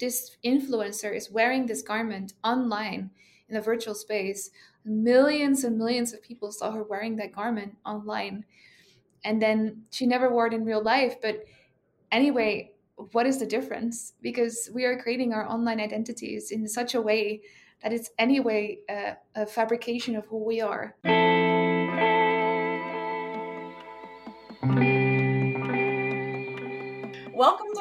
this influencer is wearing this garment online in a virtual space. Millions and millions of people saw her wearing that garment online. And then she never wore it in real life. But anyway, what is the difference? Because we are creating our online identities in such a way that it's anyway a, a fabrication of who we are.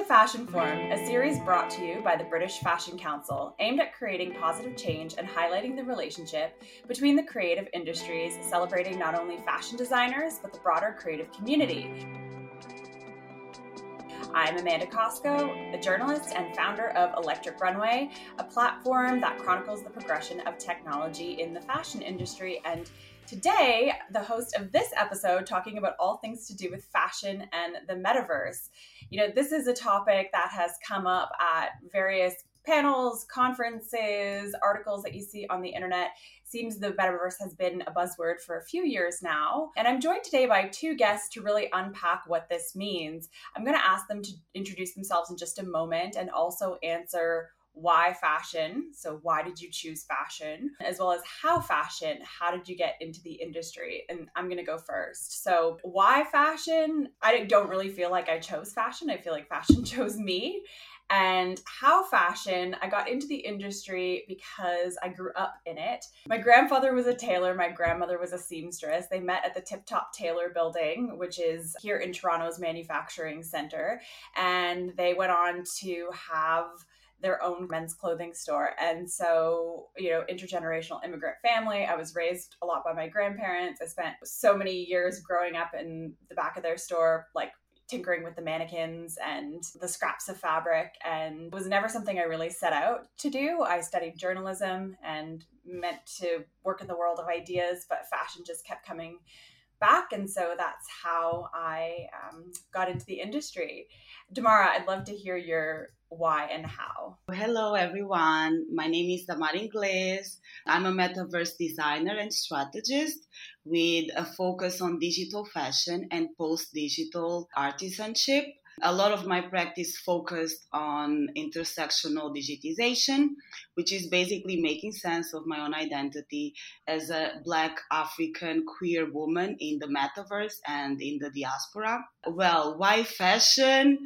Fashion Forum, a series brought to you by the British Fashion Council, aimed at creating positive change and highlighting the relationship between the creative industries, celebrating not only fashion designers, but the broader creative community. I'm Amanda Cosco, a journalist and founder of Electric Runway, a platform that chronicles the progression of technology in the fashion industry. And today, the host of this episode, talking about all things to do with fashion and the metaverse. You know, this is a topic that has come up at various panels, conferences, articles that you see on the internet. Seems the metaverse has been a buzzword for a few years now. And I'm joined today by two guests to really unpack what this means. I'm going to ask them to introduce themselves in just a moment and also answer why fashion? So, why did you choose fashion? As well as how fashion? How did you get into the industry? And I'm going to go first. So, why fashion? I don't really feel like I chose fashion. I feel like fashion chose me and how fashion i got into the industry because i grew up in it my grandfather was a tailor my grandmother was a seamstress they met at the tip top tailor building which is here in toronto's manufacturing center and they went on to have their own men's clothing store. And so, you know, intergenerational immigrant family. I was raised a lot by my grandparents. I spent so many years growing up in the back of their store, like tinkering with the mannequins and the scraps of fabric and was never something I really set out to do. I studied journalism and meant to work in the world of ideas, but fashion just kept coming back. And so that's how I um, got into the industry. Damara, I'd love to hear your why and how. Hello, everyone. My name is Damara Ingles. I'm a metaverse designer and strategist with a focus on digital fashion and post digital artisanship. A lot of my practice focused on intersectional digitization, which is basically making sense of my own identity as a Black African queer woman in the metaverse and in the diaspora. Well, why fashion?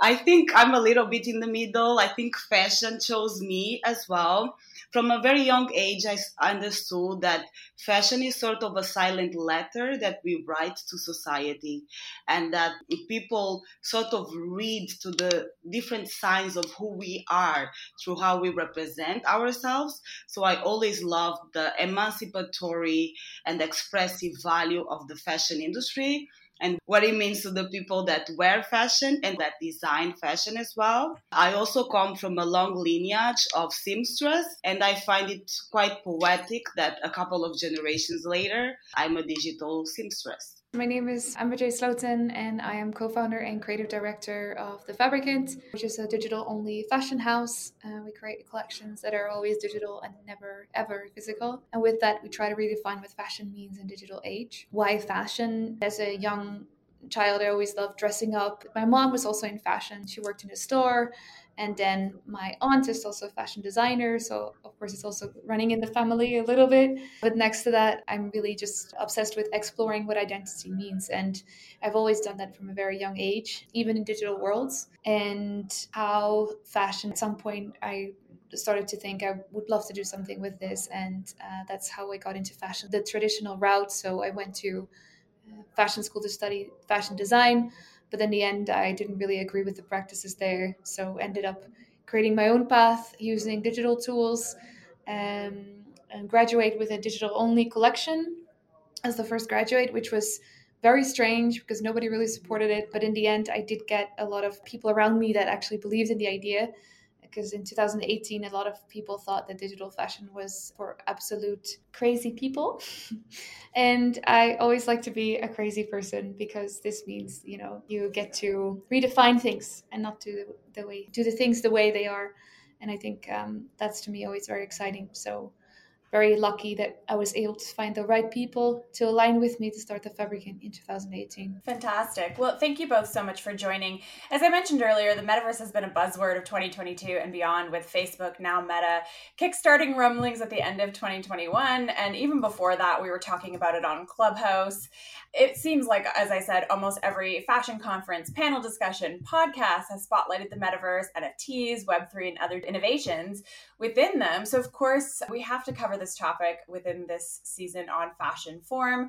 I think I'm a little bit in the middle. I think fashion chose me as well. From a very young age, I understood that fashion is sort of a silent letter that we write to society, and that people sort of read to the different signs of who we are through how we represent ourselves. So I always loved the emancipatory and expressive value of the fashion industry and what it means to the people that wear fashion and that design fashion as well. I also come from a long lineage of seamstress, and I find it quite poetic that a couple of generations later, I'm a digital seamstress. My name is Amber Jae Slooten, and I am co founder and creative director of The Fabricant, which is a digital only fashion house. Uh, we create collections that are always digital and never ever physical. And with that, we try to redefine what fashion means in digital age. Why fashion? As a young child, I always loved dressing up. My mom was also in fashion, she worked in a store. And then my aunt is also a fashion designer. So, of course, it's also running in the family a little bit. But next to that, I'm really just obsessed with exploring what identity means. And I've always done that from a very young age, even in digital worlds. And how fashion, at some point, I started to think I would love to do something with this. And uh, that's how I got into fashion, the traditional route. So, I went to uh, fashion school to study fashion design but in the end i didn't really agree with the practices there so ended up creating my own path using digital tools um, and graduate with a digital only collection as the first graduate which was very strange because nobody really supported it but in the end i did get a lot of people around me that actually believed in the idea because in 2018 a lot of people thought that digital fashion was for absolute crazy people. And i always like to be a crazy person because this means you know you get to redefine things and not do the, the way do the things the way they are. And i think um, that's to me always very exciting. So very lucky that I was able to find the right people to align with me to start the Fabricant in 2018. Fantastic. Well, thank you both so much for joining. As I mentioned earlier, the metaverse has been a buzzword of 2022 and beyond with Facebook, now Meta, kickstarting rumblings at the end of 2021. And even before that, we were talking about it on Clubhouse. It seems like, as I said, almost every fashion conference, panel discussion, podcast has spotlighted the metaverse, NFTs, Web3, and other innovations within them. So, of course, we have to cover this topic within this season on Fashion Forum.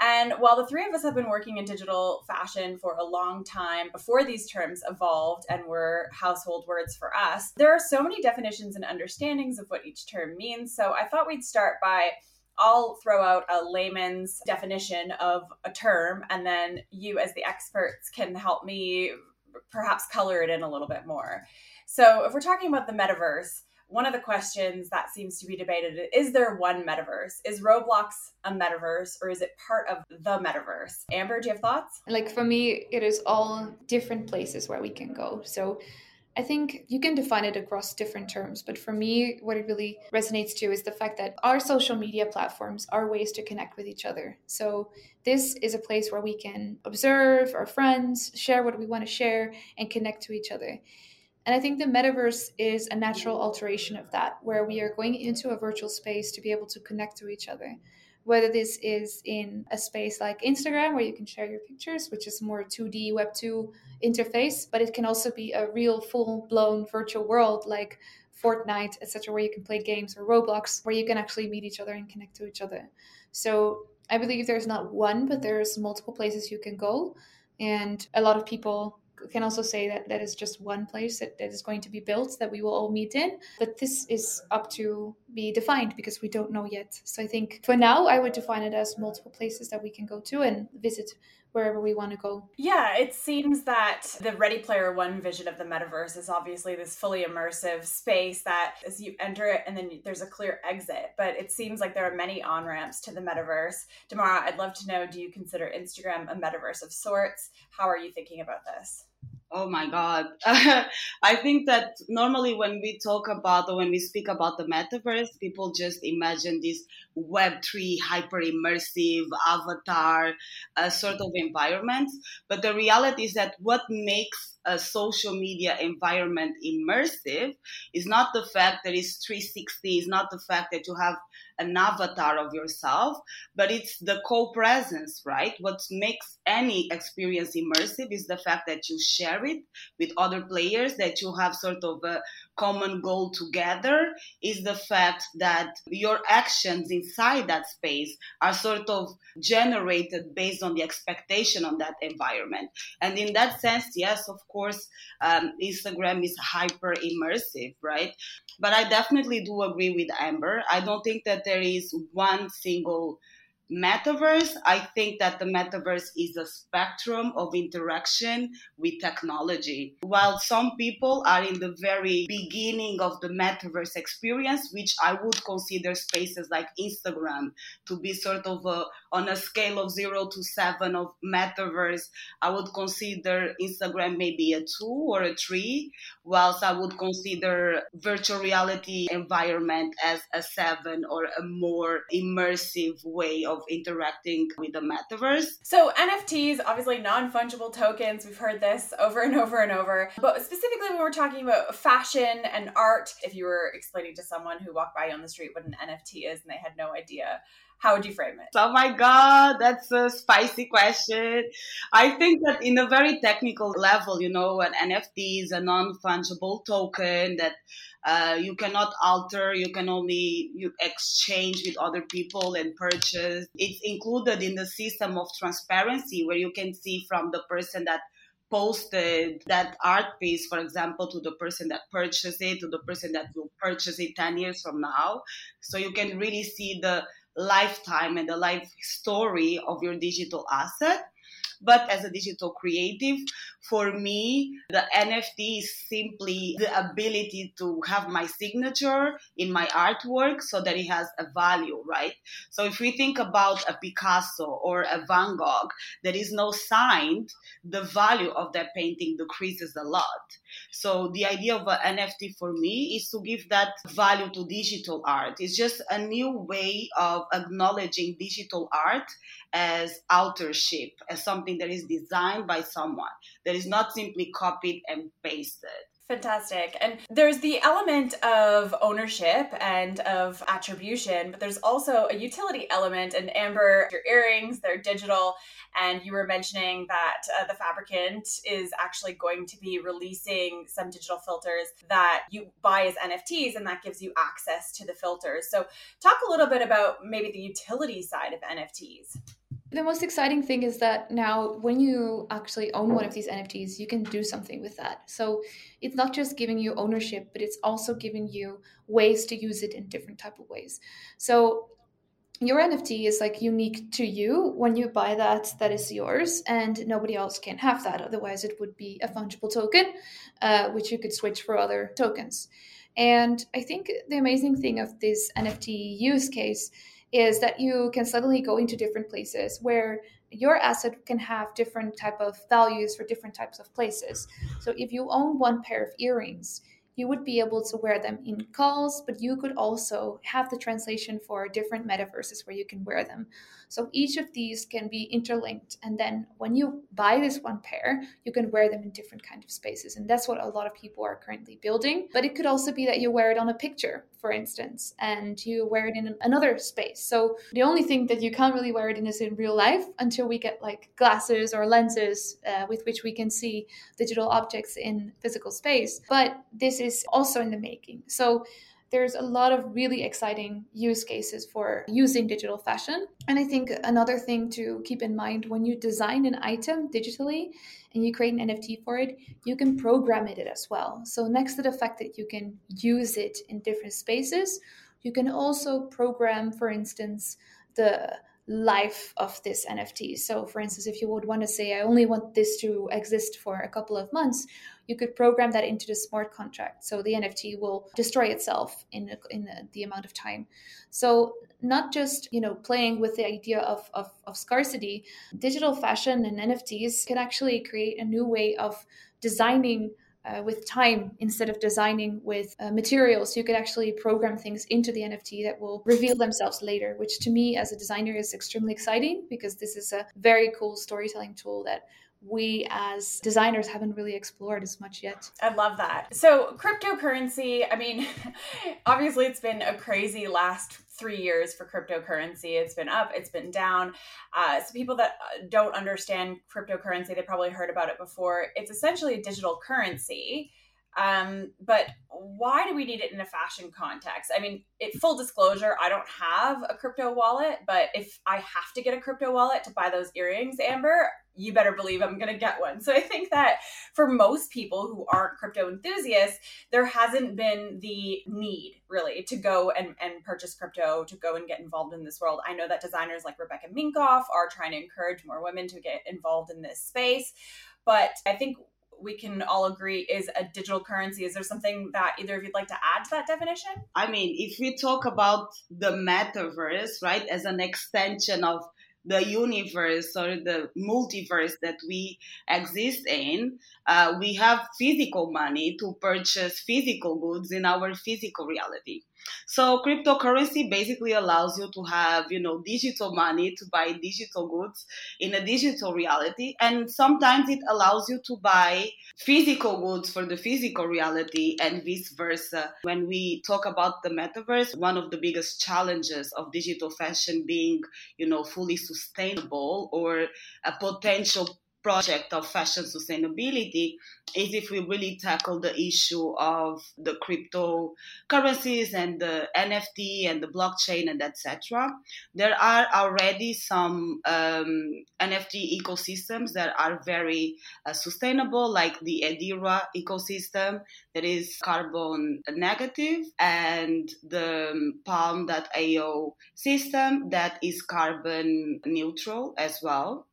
And while the three of us have been working in digital fashion for a long time before these terms evolved and were household words for us, there are so many definitions and understandings of what each term means. So I thought we'd start by I'll throw out a layman's definition of a term, and then you, as the experts, can help me perhaps color it in a little bit more. So, if we're talking about the metaverse, one of the questions that seems to be debated is there one metaverse? Is Roblox a metaverse or is it part of the metaverse? Amber, do you have thoughts? Like for me, it is all different places where we can go. So I think you can define it across different terms, but for me, what it really resonates to is the fact that our social media platforms are ways to connect with each other. So, this is a place where we can observe our friends, share what we want to share, and connect to each other. And I think the metaverse is a natural alteration of that, where we are going into a virtual space to be able to connect to each other whether this is in a space like Instagram where you can share your pictures, which is more 2D Web 2 interface, but it can also be a real full blown virtual world like Fortnite, etc., where you can play games or Roblox, where you can actually meet each other and connect to each other. So I believe there's not one, but there's multiple places you can go. And a lot of people can also say that that is just one place that, that is going to be built that we will all meet in. But this is up to be defined because we don't know yet. So I think for now, I would define it as multiple places that we can go to and visit wherever we want to go. Yeah, it seems that the Ready Player One vision of the metaverse is obviously this fully immersive space that as you enter it and then there's a clear exit. But it seems like there are many on ramps to the metaverse. Damara, I'd love to know do you consider Instagram a metaverse of sorts? How are you thinking about this? Oh my God. I think that normally when we talk about or when we speak about the metaverse, people just imagine this Web3 hyper immersive avatar uh, sort of environment. But the reality is that what makes a social media environment immersive is not the fact that it's 360, is not the fact that you have an avatar of yourself, but it's the co-presence, right? What makes any experience immersive is the fact that you share it with other players, that you have sort of a common goal together, is the fact that your actions inside that space are sort of generated based on the expectation on that environment. And in that sense, yes, of course, um, Instagram is hyper immersive, right? But I definitely do agree with Amber. I don't think that there is one single metaverse, I think that the metaverse is a spectrum of interaction with technology. While some people are in the very beginning of the metaverse experience, which I would consider spaces like Instagram to be sort of a, on a scale of zero to seven of metaverse, I would consider Instagram maybe a two or a three, whilst I would consider virtual reality environment as a seven or a more immersive way of of interacting with the metaverse. So NFTs, obviously non-fungible tokens, we've heard this over and over and over. But specifically when we're talking about fashion and art, if you were explaining to someone who walked by on the street what an NFT is and they had no idea, how would you frame it? Oh my God, that's a spicy question. I think that in a very technical level, you know, an NFT is a non fungible token that uh, you cannot alter, you can only you exchange with other people and purchase. It's included in the system of transparency where you can see from the person that posted that art piece, for example, to the person that purchased it, to the person that will purchase it 10 years from now. So you can really see the lifetime and the life story of your digital asset. But as a digital creative, for me, the NFT is simply the ability to have my signature in my artwork so that it has a value, right? So if we think about a Picasso or a Van Gogh, there is no signed, the value of that painting decreases a lot. So the idea of an NFT for me is to give that value to digital art. It's just a new way of acknowledging digital art as authorship, as something that is designed by someone, that is not simply copied and pasted. Fantastic. And there's the element of ownership and of attribution, but there's also a utility element. And Amber, your earrings, they're digital. And you were mentioning that uh, the Fabricant is actually going to be releasing some digital filters that you buy as NFTs, and that gives you access to the filters. So, talk a little bit about maybe the utility side of NFTs. The most exciting thing is that now, when you actually own one of these NFTs, you can do something with that. So it's not just giving you ownership, but it's also giving you ways to use it in different type of ways. So your NFT is like unique to you. When you buy that, that is yours, and nobody else can have that. Otherwise, it would be a fungible token, uh, which you could switch for other tokens. And I think the amazing thing of this NFT use case is that you can suddenly go into different places where your asset can have different type of values for different types of places so if you own one pair of earrings you would be able to wear them in calls, but you could also have the translation for different metaverses where you can wear them. So each of these can be interlinked. And then when you buy this one pair, you can wear them in different kind of spaces. And that's what a lot of people are currently building. But it could also be that you wear it on a picture, for instance, and you wear it in another space. So the only thing that you can't really wear it in is in real life until we get like glasses or lenses uh, with which we can see digital objects in physical space. But this is also in the making. So there's a lot of really exciting use cases for using digital fashion. And I think another thing to keep in mind when you design an item digitally and you create an NFT for it, you can program it as well. So, next to the fact that you can use it in different spaces, you can also program, for instance, the life of this NFT. So, for instance, if you would want to say, I only want this to exist for a couple of months, you could program that into the smart contract. So the NFT will destroy itself in, in the amount of time. So not just, you know, playing with the idea of, of, of scarcity, digital fashion and NFTs can actually create a new way of designing uh, with time instead of designing with uh, materials. You could actually program things into the NFT that will reveal themselves later, which to me as a designer is extremely exciting because this is a very cool storytelling tool that we as designers haven't really explored as much yet. I love that. So, cryptocurrency, I mean, obviously, it's been a crazy last three years for cryptocurrency. It's been up, it's been down. Uh, so, people that uh, don't understand cryptocurrency, they probably heard about it before. It's essentially a digital currency. Um, but why do we need it in a fashion context? I mean, it, full disclosure, I don't have a crypto wallet, but if I have to get a crypto wallet to buy those earrings, Amber, you better believe I'm going to get one. So I think that for most people who aren't crypto enthusiasts, there hasn't been the need really to go and, and purchase crypto, to go and get involved in this world. I know that designers like Rebecca Minkoff are trying to encourage more women to get involved in this space. But I think we can all agree is a digital currency. Is there something that either of you'd like to add to that definition? I mean, if we talk about the metaverse, right, as an extension of the universe or the multiverse that we exist in, uh, we have physical money to purchase physical goods in our physical reality. So cryptocurrency basically allows you to have, you know, digital money to buy digital goods in a digital reality. And sometimes it allows you to buy physical goods for the physical reality and vice versa. When we talk about the metaverse, one of the biggest challenges of digital fashion being, you know, fully sustainable or a potential project of fashion sustainability is if we really tackle the issue of the cryptocurrencies and the NFT and the blockchain and etc. There are already some um, NFT ecosystems that are very uh, sustainable, like the Hedera ecosystem that is carbon negative, and the Palm.io system that is carbon neutral as well.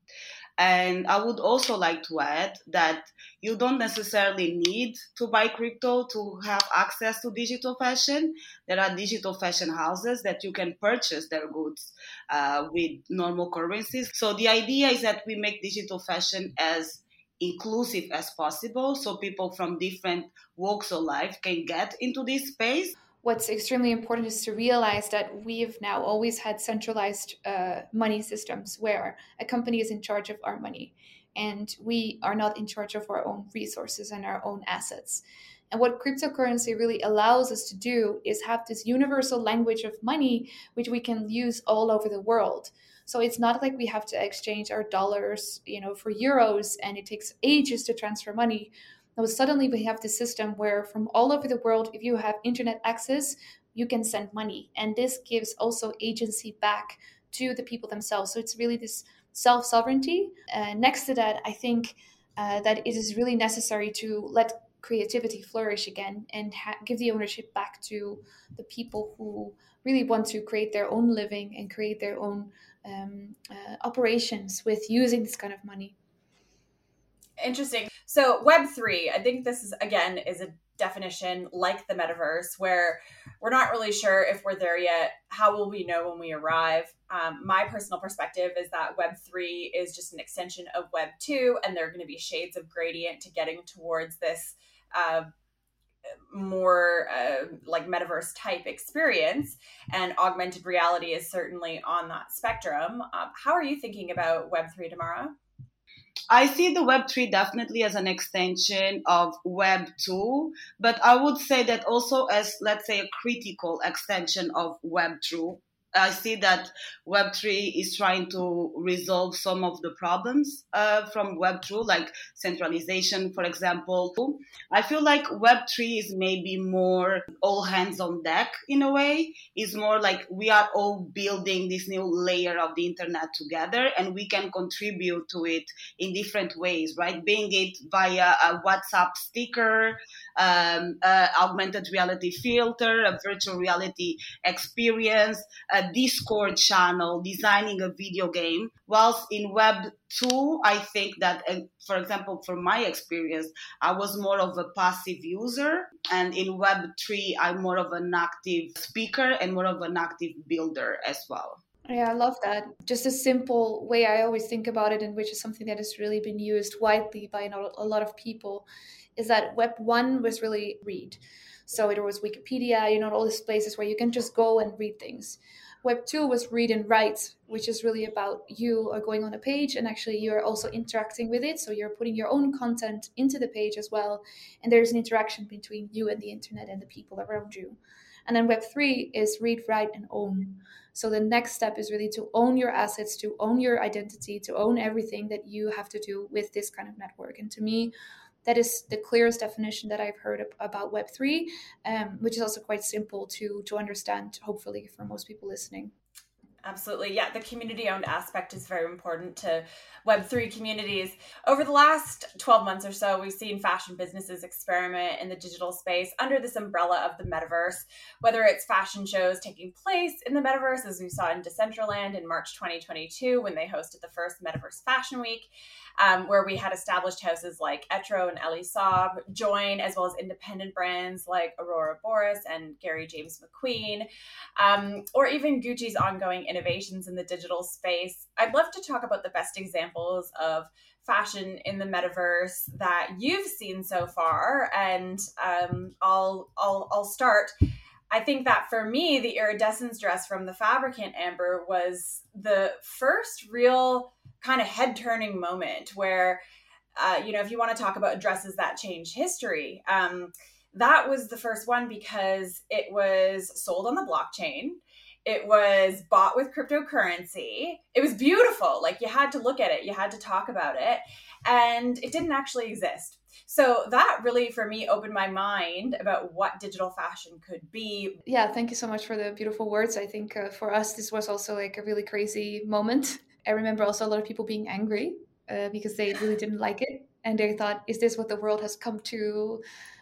And I would also like to add that you don't necessarily need to buy crypto to have access to digital fashion. There are digital fashion houses that you can purchase their goods uh, with normal currencies. So the idea is that we make digital fashion as inclusive as possible so people from different walks of life can get into this space what's extremely important is to realize that we've now always had centralized uh, money systems where a company is in charge of our money and we are not in charge of our own resources and our own assets. And what cryptocurrency really allows us to do is have this universal language of money, which we can use all over the world. So it's not like we have to exchange our dollars, you know, for euros, and it takes ages to transfer money. Now suddenly we have this system where from all over the world, if you have internet access, you can send money, and this gives also agency back to the people themselves. So it's really this self sovereignty. Uh, next to that, I think uh, that it is really necessary to let creativity flourish again and ha- give the ownership back to the people who really want to create their own living and create their own um, uh, operations with using this kind of money. Interesting. So Web three, I think this is again is a definition like the metaverse where we're not really sure if we're there yet. How will we know when we arrive? Um, my personal perspective is that Web 3 is just an extension of Web 2, and there are going to be shades of gradient to getting towards this uh, more uh, like metaverse type experience. And augmented reality is certainly on that spectrum. Um, how are you thinking about Web 3 tomorrow? I see the Web3 definitely as an extension of Web2, but I would say that also as, let's say, a critical extension of Web2 I see that Web3 is trying to resolve some of the problems uh, from Web2, like centralization, for example. I feel like Web3 is maybe more all hands on deck in a way. It's more like we are all building this new layer of the internet together and we can contribute to it in different ways, right? Being it via a WhatsApp sticker, um, uh, augmented reality filter, a virtual reality experience, Discord channel, designing a video game. Whilst in Web 2, I think that, uh, for example, from my experience, I was more of a passive user. And in Web 3, I'm more of an active speaker and more of an active builder as well. Yeah, I love that. Just a simple way I always think about it, and which is something that has really been used widely by a lot of people, is that Web 1 was really read. So it was Wikipedia, you know, all these places where you can just go and read things. Web 2 was read and write, which is really about you are going on a page and actually you're also interacting with it. So you're putting your own content into the page as well. And there's an interaction between you and the internet and the people around you. And then Web 3 is read, write, and own. So the next step is really to own your assets, to own your identity, to own everything that you have to do with this kind of network. And to me, that is the clearest definition that I've heard about Web3, um, which is also quite simple to, to understand, hopefully, for most people listening. Absolutely. Yeah, the community owned aspect is very important to Web3 communities. Over the last 12 months or so, we've seen fashion businesses experiment in the digital space under this umbrella of the metaverse, whether it's fashion shows taking place in the metaverse, as we saw in Decentraland in March 2022 when they hosted the first Metaverse Fashion Week, um, where we had established houses like Etro and Elie Saab join, as well as independent brands like Auroboros and Gary James McQueen, um, or even Gucci's ongoing innovations in the digital space. I'd love to talk about the best examples of fashion in the metaverse that you've seen so far, and um, I'll I'll I'll start. I think that for me, the iridescence dress from the Fabricant Amber was the first real kind of head turning moment where, uh, you know, if you want to talk about dresses that change history, um, that was the first one because it was sold on the blockchain. It was bought with cryptocurrency. It was beautiful. Like you had to look at it, you had to talk about it. And it didn't actually exist. So that really, for me, opened my mind about what digital fashion could be. Yeah, thank you so much for the beautiful words. I think uh, for us, this was also like a really crazy moment. I remember also a lot of people being angry uh, because they really didn't like it. And they thought, is this what the world has come to?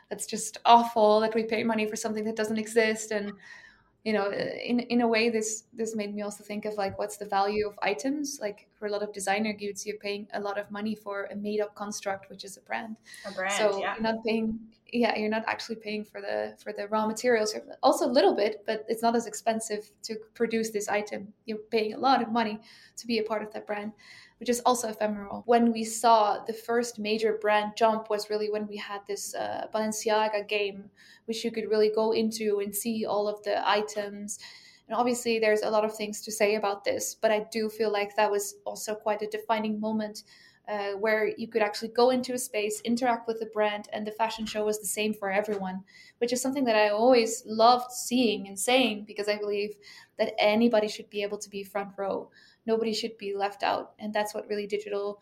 That's just awful that we pay money for something that doesn't exist. And you know in in a way this this made me also think of like what's the value of items like for a lot of designer goods, you're paying a lot of money for a made up construct, which is a brand. A brand, so yeah. you're not paying yeah you're not actually paying for the for the raw materials also a little bit but it's not as expensive to produce this item you're paying a lot of money to be a part of that brand which is also ephemeral when we saw the first major brand jump was really when we had this uh, balenciaga game which you could really go into and see all of the items and obviously there's a lot of things to say about this but i do feel like that was also quite a defining moment uh, where you could actually go into a space, interact with the brand, and the fashion show was the same for everyone, which is something that I always loved seeing and saying because I believe that anybody should be able to be front row. Nobody should be left out, and that's what really digital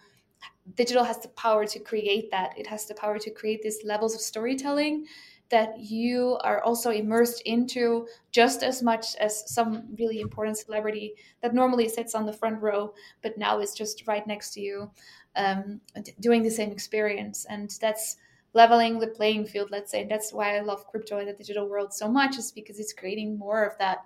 digital has the power to create that. It has the power to create these levels of storytelling that you are also immersed into just as much as some really important celebrity that normally sits on the front row but now is just right next to you um, doing the same experience. And that's leveling the playing field let's say. And that's why i love crypto and the digital world so much is because it's creating more of that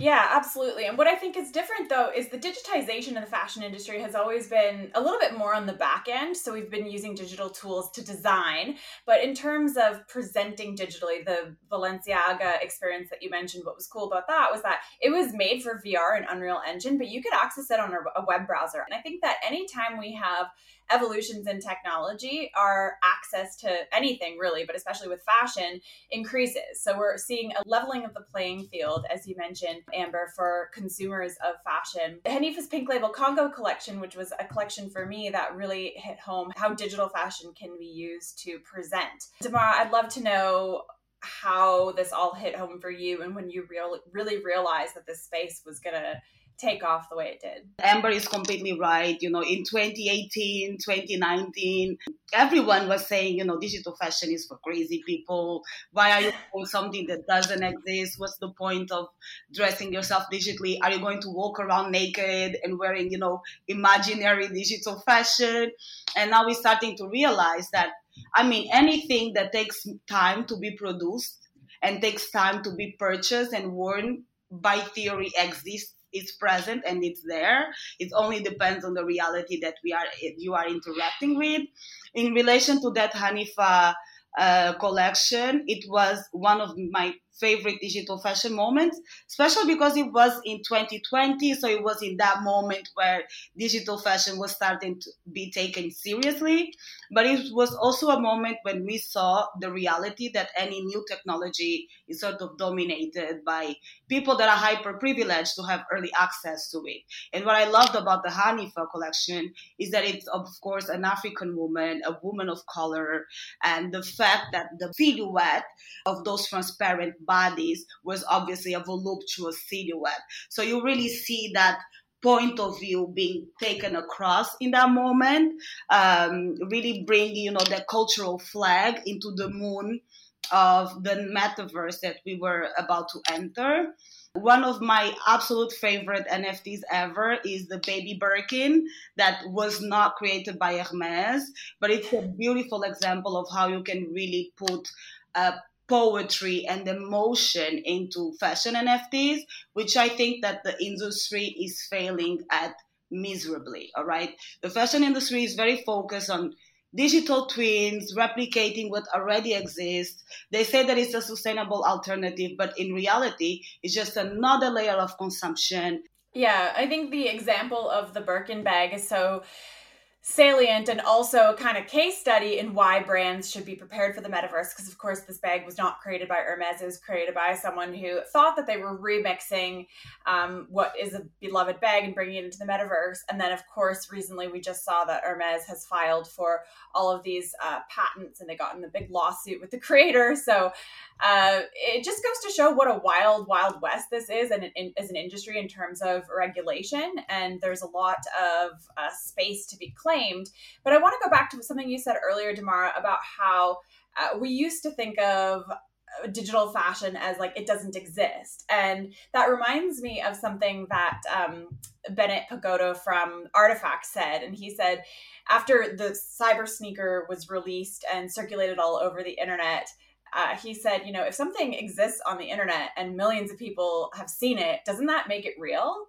yeah, absolutely. And what I think is different though is the digitization in the fashion industry has always been a little bit more on the back end. So we've been using digital tools to design, but in terms of presenting digitally, the Balenciaga experience that you mentioned, what was cool about that was that it was made for VR and Unreal Engine, but you could access it on a web browser. And I think that anytime we have evolutions in technology, our access to anything really, but especially with fashion, increases. So we're seeing a leveling of the playing field, as you mentioned, Amber, for consumers of fashion. Hanifa's Pink Label Congo collection, which was a collection for me that really hit home how digital fashion can be used to present. Damara, I'd love to know how this all hit home for you and when you real, really realized that this space was going to take off the way it did. Amber is completely right. You know, in 2018, 2019, everyone was saying, you know, digital fashion is for crazy people. Why are you doing something that doesn't exist? What's the point of dressing yourself digitally? Are you going to walk around naked and wearing, you know, imaginary digital fashion? And now we're starting to realize that, I mean, anything that takes time to be produced and takes time to be purchased and worn by theory exists it's present and it's there. It only depends on the reality that we are you are interacting with. In relation to that Hanifa uh, collection, it was one of my favorite digital fashion moments, especially because it was in 2020. So it was in that moment where digital fashion was starting to be taken seriously. But it was also a moment when we saw the reality that any new technology is sort of dominated by people that are hyper privileged to have early access to it. And what I loved about the Hanifa collection is that it's, of course, an African woman, a woman of color, and the fact that the silhouette of those transparent bodies was obviously a voluptuous silhouette. So you really see that point of view being taken across in that moment, um, really bringing, you know, the cultural flag into the moon of the metaverse that we were about to enter. One of my absolute favorite NFTs ever is the baby Birkin that was not created by Hermes, but it's a beautiful example of how you can really put a poetry and emotion into fashion NFTs, which I think that the industry is failing at miserably. All right. The fashion industry is very focused on digital twins, replicating what already exists. They say that it's a sustainable alternative, but in reality, it's just another layer of consumption. Yeah, I think the example of the Birkin bag is so salient and also kind of case study in why brands should be prepared for the metaverse because of course this bag was not created by hermes it was created by someone who thought that they were remixing um, what is a beloved bag and bringing it into the metaverse. And then of course recently we just saw that hermes has filed for all of these uh, patents and they got in a big lawsuit with the creator. So uh, it just goes to show what a wild wild west this is and in, as an industry in terms of regulation. And there's a lot of uh, space to be claimed claimed. But I want to go back to something you said earlier, Damara, about how uh, we used to think of uh, digital fashion as like it doesn't exist. And that reminds me of something that um, Benoit Pagotto from RTFKT said. And he said, after the cyber sneaker was released and circulated all over the internet, uh, he said, you know, if something exists on the internet and millions of people have seen it, doesn't that make it real?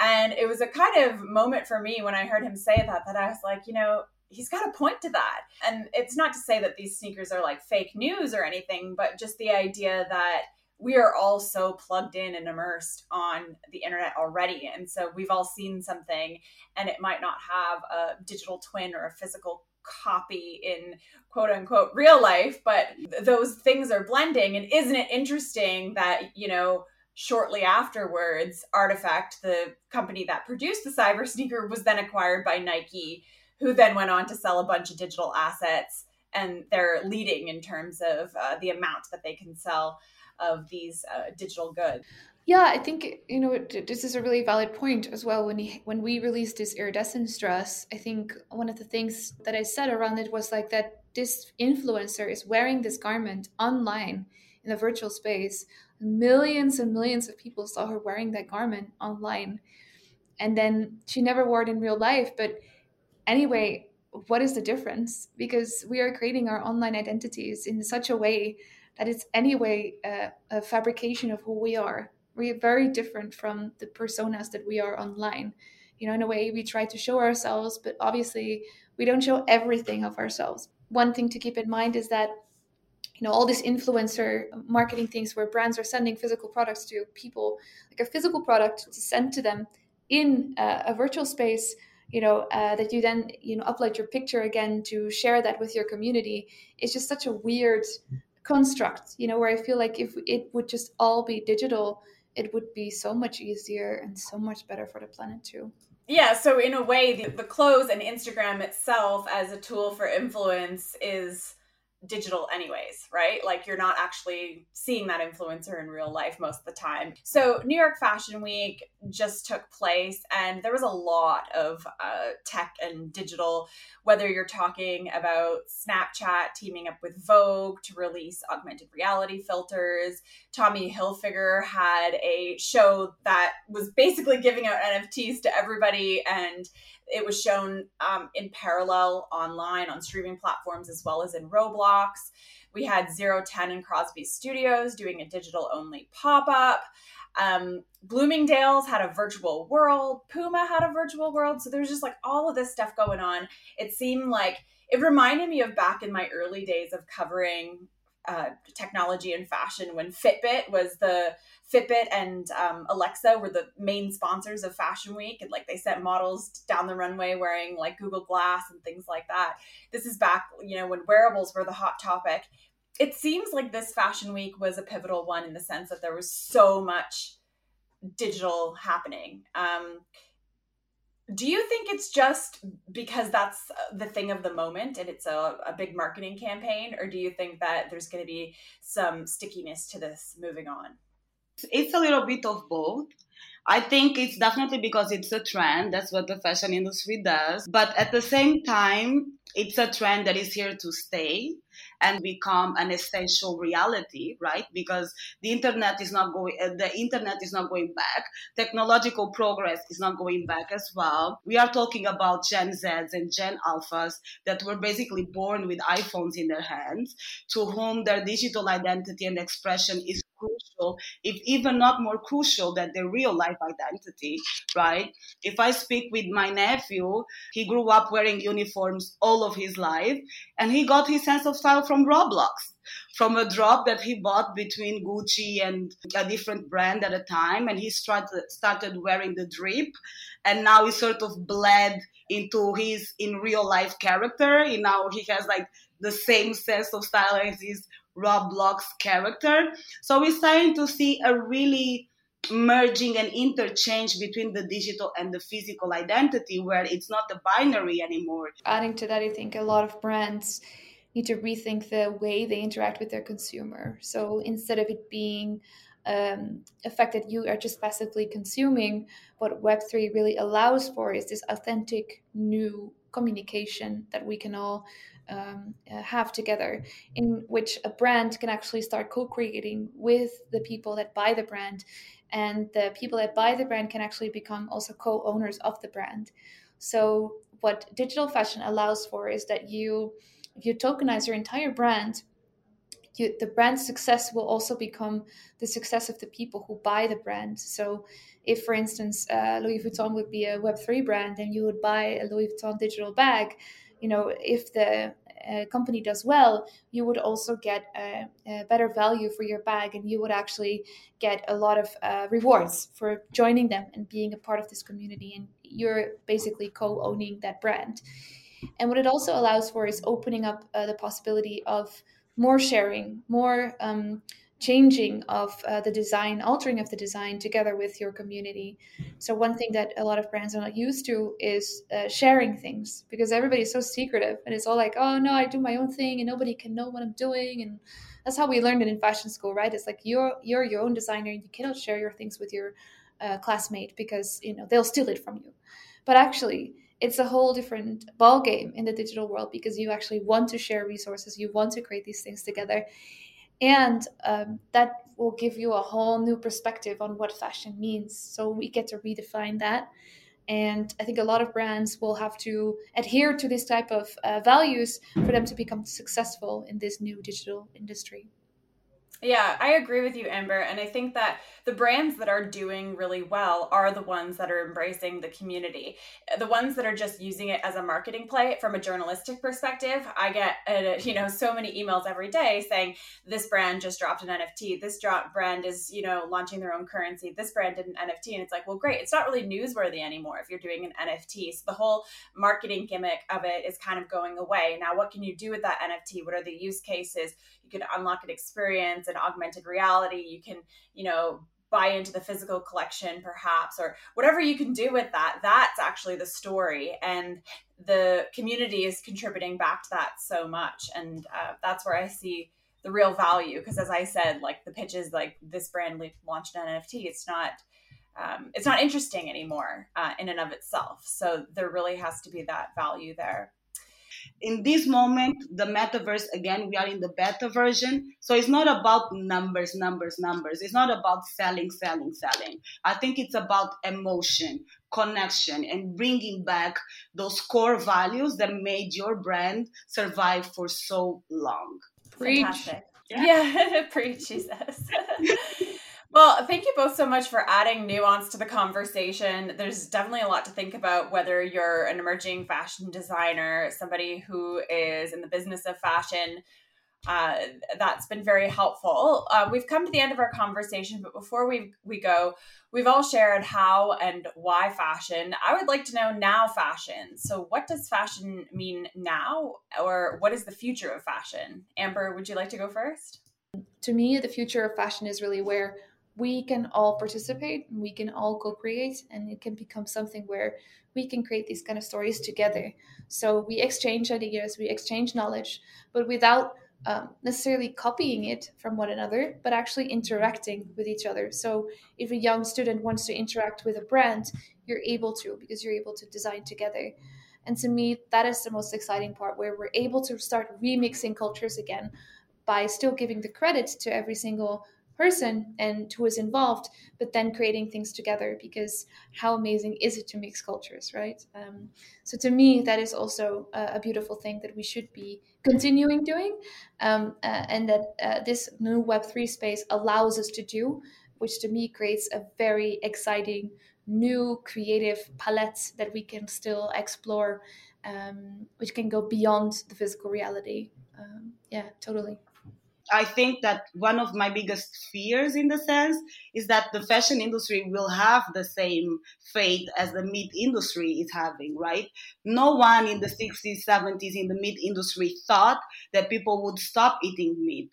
And it was a kind of moment for me when I heard him say that, that I was like, you know, he's got a point to that. And it's not to say that these sneakers are like fake news or anything, but just the idea that we are all so plugged in and immersed on the internet already. And so we've all seen something and it might not have a digital twin or a physical copy in quote unquote real life, but those things are blending. And isn't it interesting that, you know, shortly afterwards, RTFKT, the company that produced the cyber sneaker, was then acquired by Nike, who then went on to sell a bunch of digital assets. And they're leading in terms of uh, the amount that they can sell of these uh, digital goods. Yeah, I think you know this is a really valid point as well. When he, when we released this iridescent dress, I think one of the things that I said around it was like that this influencer is wearing this garment online in the virtual space. Millions and millions of people saw her wearing that garment online, and then she never wore it in real life. But anyway, what is the difference? Because we are creating our online identities in such a way that it's anyway a, a fabrication of who we are. We're very different from the personas that we are online. You know, in a way, we try to show ourselves, but obviously, we don't show everything of ourselves. One thing to keep in mind is that you know all these influencer marketing things where brands are sending physical products to people like a physical product to send to them in uh, a virtual space you know uh, that you then you know upload your picture again to share that with your community it's just such a weird construct you know where i feel like if it would just all be digital it would be so much easier and so much better for the planet too. Yeah so in a way the, the clothes and instagram itself as a tool for influence is digital anyways, right? Like you're not actually seeing that influencer in real life most of the time. So New York Fashion Week just took place and there was a lot of uh, tech and digital, whether you're talking about Snapchat teaming up with Vogue to release augmented reality filters. Tommy Hilfiger had a show that was basically giving out NFTs to everybody and it was shown um, in parallel online on streaming platforms as well as in Roblox. We had ZERO10 and Crosby Studios doing a digital only pop up. Um, Bloomingdale's had a virtual world. Puma had a virtual world. So there's just like all of this stuff going on. It seemed like it reminded me of back in my early days of covering uh, technology and fashion when Fitbit was the Fitbit and um, Alexa were the main sponsors of Fashion Week, and like they sent models down the runway wearing like Google Glass and things like that. This is back, you know, when wearables were the hot topic. It seems like this Fashion Week was a pivotal one in the sense that there was so much digital happening. Um, do you think it's just because that's the thing of the moment and it's a, a big marketing campaign, or do you think that there's going to be some stickiness to this moving on? It's a little bit of both. I think it's definitely because it's a trend. That's what the fashion industry does. But at the same time, it's a trend that is here to stay and become an essential reality right? Because the internet is not going uh, the internet is not going back. Technological progress is not going back as well. We are talking about gen z's and gen alphas that were basically born with iphones in their hands to whom their digital identity and expression is crucial, if even not more crucial than their real life identity, right? If I speak with my nephew, he grew up wearing uniforms all of his life, and he got his sense of style from Roblox from a drop that he bought between Gucci and a different brand at a time. And he started, started wearing the drip. And now he sort of bled into his in real life character. And now he has like the same sense of style as his Roblox character. So we're starting to see a really merging and interchange between the digital and the physical identity where it's not a binary anymore. Adding to that, I think a lot of brands need to rethink the way they interact with their consumer. So instead of it being um, a fact that you are just passively consuming, what Web3 really allows for is this authentic new communication that we can all um, uh, have together, in which a brand can actually start co creating with the people that buy the brand. And the people that buy the brand can actually become also co owners of the brand. So, what digital fashion allows for is that you, if you tokenize your entire brand, you, the brand success will also become the success of the people who buy the brand. So, if, for instance, uh, Louis Vuitton would be a Web3 brand and you would buy a Louis Vuitton digital bag, you know, if the uh, company does well, you would also get a, a, better value for your bag and you would actually get a lot of uh, rewards for joining them and being a part of this community. And you're basically co owning that brand. And what it also allows for is opening up uh, the possibility of more sharing, more um, changing of uh, the design, altering of the design together with your community. So, one thing that a lot of brands are not used to is uh, sharing things because everybody's so secretive and it's all like, oh no, I do my own thing and nobody can know what I'm doing. And that's how we learned it in fashion school, right? It's like you're you're your own designer. And you cannot share your things with your uh, classmate because you know they'll steal it from you. But actually, it's a whole different ball game in the digital world because you actually want to share resources you want to create these things together and um, that will give you a whole new perspective on what fashion means. So we get to redefine that. And i think a lot of brands will have to adhere to this type of uh, values for them to become successful in this new digital industry yeah, I agree with you, Amber. And I think that the brands that are doing really well are the ones that are embracing the community. The ones that are just using it as a marketing play from a journalistic perspective, I get uh, you know so many emails every day saying this brand just dropped an NFT, this drop brand is you know launching their own currency, this brand did an NFT, and it's like, well, great, it's not really newsworthy anymore if you're doing an NFT. So the whole marketing gimmick of it is kind of going away. Now, what can you do with that NFT? What are the use cases? You can unlock an experience and augmented reality. You can you know buy into the physical collection perhaps or whatever you can do with that. That's actually the story and the community is contributing back to that so much and uh, that's where i see the real value because as i said like the pitch is like this brand launched an nft it's not um, it's not interesting anymore uh, in and of itself. So there really has to be that value there in this moment, the metaverse, again, we are in the beta version. So it's not about numbers, numbers, numbers. It's not about selling, selling, selling. I think it's about emotion, connection, and bringing back those core values that made your brand survive for so long. Preach. Fantastic. Yeah, yeah. preach, Jesus. Well, thank you both so much for adding nuance to the conversation. There's definitely a lot to think about whether you're an emerging fashion designer, somebody who is in the business of fashion. Uh, that's been very helpful. Uh, we've come to the end of our conversation, but before we we go, we've all shared how and why fashion. I would like to know now fashion. So, what does fashion mean now, or what is the future of fashion? Amber, would you like to go first? To me, the future of fashion is really where we can all participate we can all co-create and it can become something where we can create these kind of stories together. So we exchange ideas we exchange knowledge but without um, necessarily copying it from one another but actually interacting with each other. So if a young student wants to interact with a brand you're able to because you're able to design together. And to me that is the most exciting part where we're able to start remixing cultures again by still giving the credit to every single person and who is involved, but then creating things together because how amazing is it to mix cultures, right? Um, so to me, that is also a, a, beautiful thing that we should be continuing doing, um, uh, and that uh, this new Web3 space allows us to do, which to me creates a very exciting new creative palette that we can still explore, um, which can go beyond the physical reality. Um, yeah, totally. I think that one of my biggest fears in the sense is that the fashion industry will have the same fate as the meat industry is having, right? No one in the 60s, 70s in the meat industry thought that people would stop eating meat.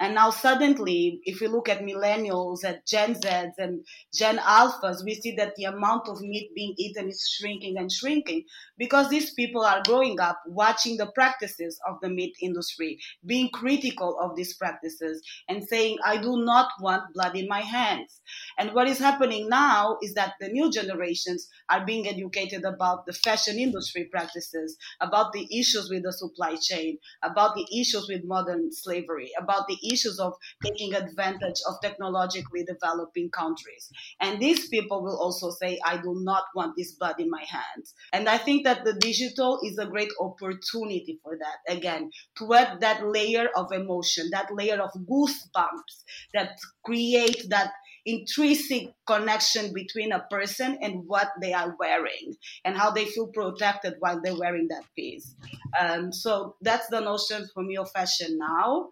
And now suddenly, if we look at millennials, at Gen Zs and Gen Alphas, we see that the amount of meat being eaten is shrinking and shrinking because these people are growing up watching the practices of the meat industry, being critical of these practices and saying, I do not want blood in my hands. And what is happening now is that the new generations are being educated about the fashion industry practices, about the issues with the supply chain, about the issues with modern slavery, about the issues of taking advantage of technologically developing countries. And these people will also say, I do not want this blood in my hands. And I think that the digital is a great opportunity for that. Again, to add that layer of emotion, that layer of goosebumps that create that intrinsic connection between a person and what they are wearing and how they feel protected while they're wearing that piece. Um, so that's the notion for me of fashion now.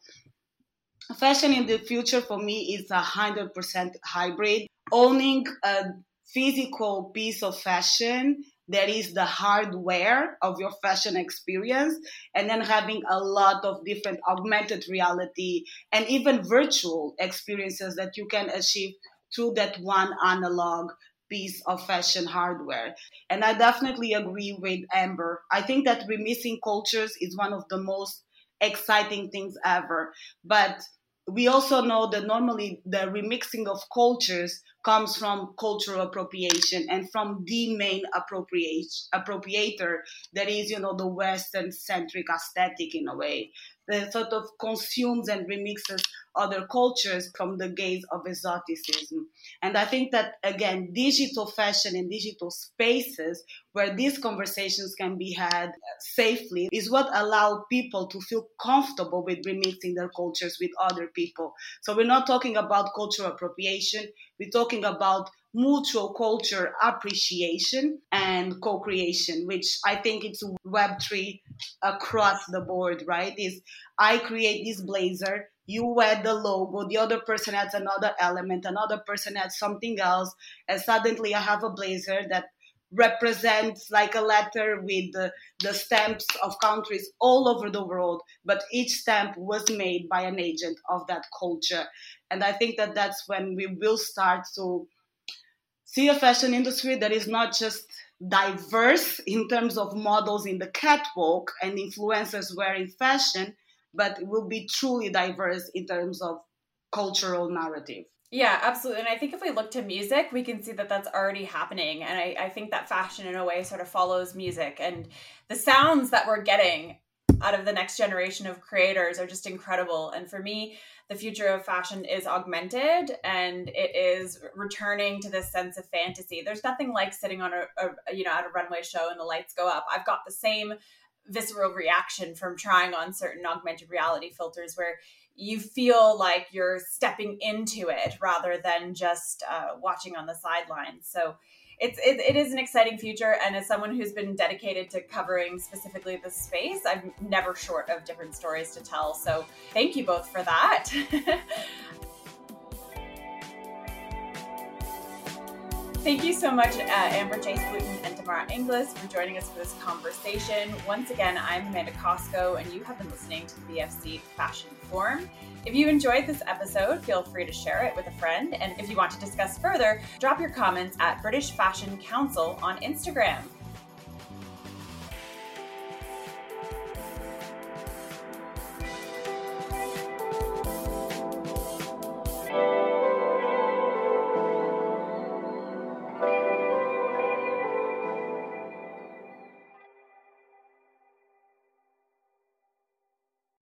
Fashion in the future for me is a hundred percent hybrid. Owning a physical piece of fashion that is the hardware of your fashion experience and then having a lot of different augmented reality and even virtual experiences that you can achieve through that one analog piece of fashion hardware. And I definitely agree with Amber. I think that remixing cultures is one of the most exciting things ever. But we also know that normally the remixing of cultures comes from cultural appropriation and from the main appropriator that is you know the western centric aesthetic in a way that sort of consumes and remixes other cultures from the gaze of exoticism. And I think that, again, digital fashion and digital spaces where these conversations can be had safely is what allow people to feel comfortable with remixing their cultures with other people. So we're not talking about cultural appropriation, we're talking about mutual culture appreciation and co-creation which i think it's web3 across the board right? Is i create this blazer you add the logo the other person adds another element another person adds something else and suddenly i have a blazer that represents like a letter with the, the stamps of countries all over the world but each stamp was made by an agent of that culture. And i think that that's when we will start to see a fashion industry that is not just diverse in terms of models in the catwalk and influencers wearing fashion, but will be truly diverse in terms of cultural narrative. Yeah, absolutely. And I think if we look to music, we can see that that's already happening. And I, I think that fashion, in a way, sort of follows music. And the sounds that we're getting out of the next generation of creators are just incredible. And for me, the future of fashion is augmented and it is returning to this sense of fantasy. There's nothing like sitting on a, a you know at a runway show and the lights go up. I've got the same visceral reaction from trying on certain augmented reality filters where you feel like you're stepping into it rather than just uh, watching on the sidelines. So it's it, it is an exciting future and as someone who's been dedicated to covering specifically this space i'm never short of different stories to tell. So thank you both for that Thank you so much, uh, Amber Jae Slooten and Damara Inglês, for joining us for this conversation. Once again, I'm Amanda Cosco, and you have been listening to the BFC Fashion Forum. If you enjoyed this episode, feel free to share it with a friend. And if you want to discuss further, drop your comments at British Fashion Council on Instagram.